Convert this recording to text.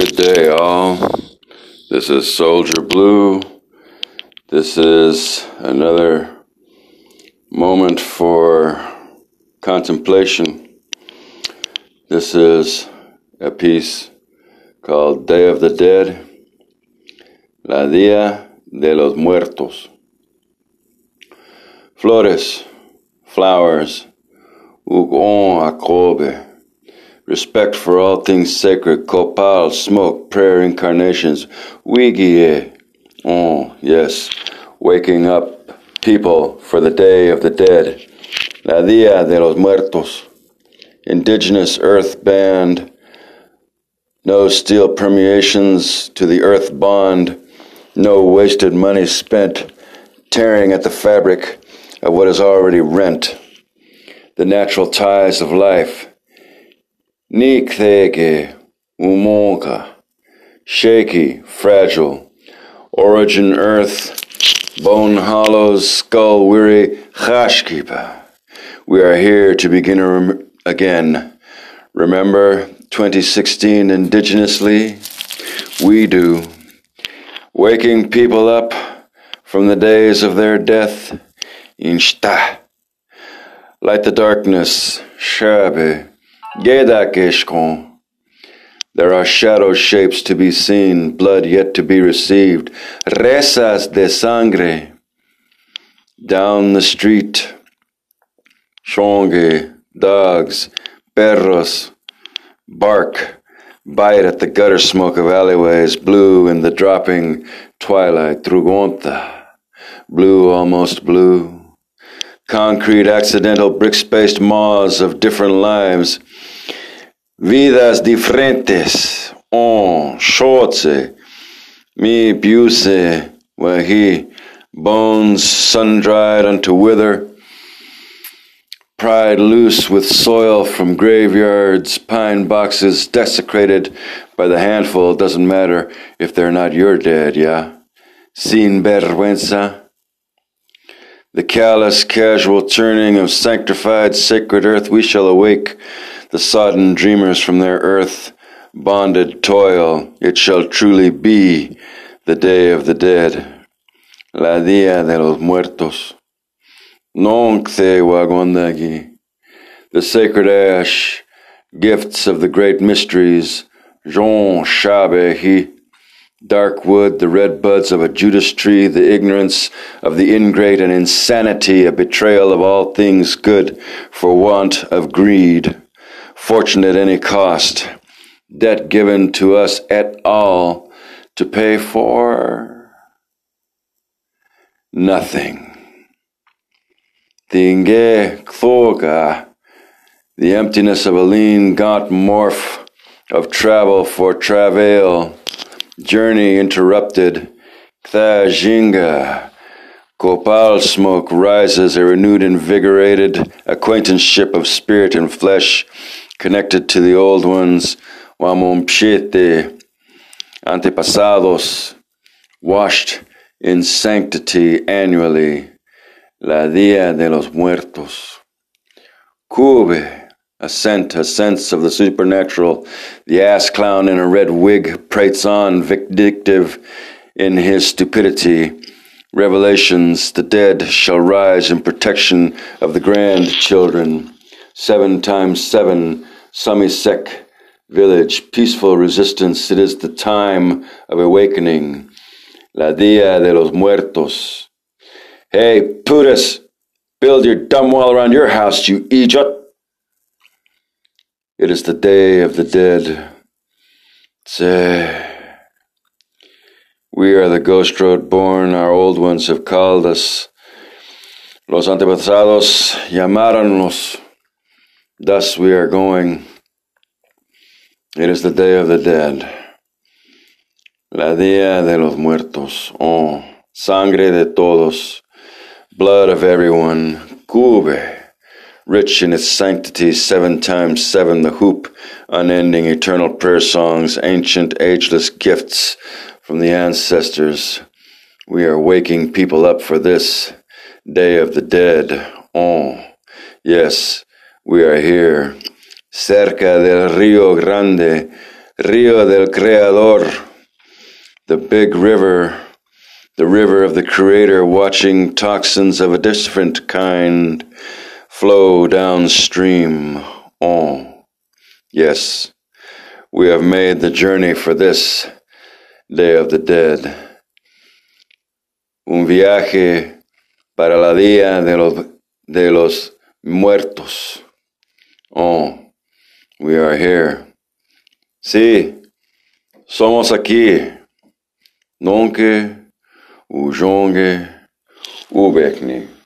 Good day, all. This is Soldier Blue. This is another moment for contemplation. This is a piece called Day of the Dead, La Dia de los Muertos. Flores, flowers, ugon akobe respect for all things sacred, copal, smoke, prayer, incarnations, wigie. Oh, mm, yes, waking up people for the day of the dead, la dia de los muertos, indigenous earth band, no steel permeations to the earth bond, no wasted money spent tearing at the fabric of what is already rent, the natural ties of life Niktheke, Umonka, shaky, fragile, origin earth, bone hollows, skull weary, Chashkipa. We are here to begin rem- again. Remember 2016 indigenously? We do. Waking people up from the days of their death. Inshta. Light the darkness. Shabe. Gedakeshkon. There are shadow shapes to be seen, blood yet to be received. Resas de sangre. Down the street. Shonge, dogs, perros, bark, bite at the gutter smoke of alleyways, blue in the dropping twilight. Trugonta, blue, almost blue concrete, accidental, brick spaced maws of different lives. Vidas diferentes, on, shortse, mi buse, he bones sun dried unto wither, pried loose with soil from graveyards, pine boxes desecrated by the handful. Doesn't matter if they're not your dead, yeah? Sin vergüenza the callous, casual turning of sanctified, sacred earth, we shall awake the sodden dreamers from their earth bonded toil. It shall truly be the day of the dead. La dia de los muertos. The wagondagi. The sacred ash, gifts of the great mysteries. Jean Shabe Dark wood, the red buds of a Judas tree, the ignorance of the ingrate, and insanity, a betrayal of all things good for want of greed. Fortune at any cost, debt given to us at all to pay for nothing. The inge kloga, the emptiness of a lean, gaunt morph of travel for travail Journey interrupted. Thajinga. Copal smoke rises a renewed, invigorated acquaintanceship of spirit and flesh connected to the old ones. Wamumpshete. Antepasados. Washed in sanctity annually. La Dia de los Muertos. Cube a scent, a sense of the supernatural. The ass clown in a red wig prates on, vindictive in his stupidity. Revelations, the dead shall rise in protection of the grandchildren. Seven times seven, Samisek village, peaceful resistance. It is the time of awakening. La Dia de los Muertos. Hey, POTUS, build your dumb wall around your house, you Egypt. It is the day of the dead. Say, we are the ghost road born, our old ones have called us. Los antepasados llamaronnos. Thus we are going. It is the day of the dead. La dia de los muertos. Oh, sangre de todos. Blood of everyone. Cube rich in its sanctity, seven times seven, the hoop, unending eternal prayer songs, ancient ageless gifts from the ancestors. We are waking people up for this day of the dead. Oh, yes, we are here. Cerca del Rio Grande, Rio del Creador, the big river, the river of the Creator, watching toxins of a different kind flow downstream. Oh, yes, we have made the journey for this Day of the Dead. Un viaje para la Día de los, de los Muertos. Oh, we are here. Sí, somos aquí. Nonke, Ujonge, Ubekni.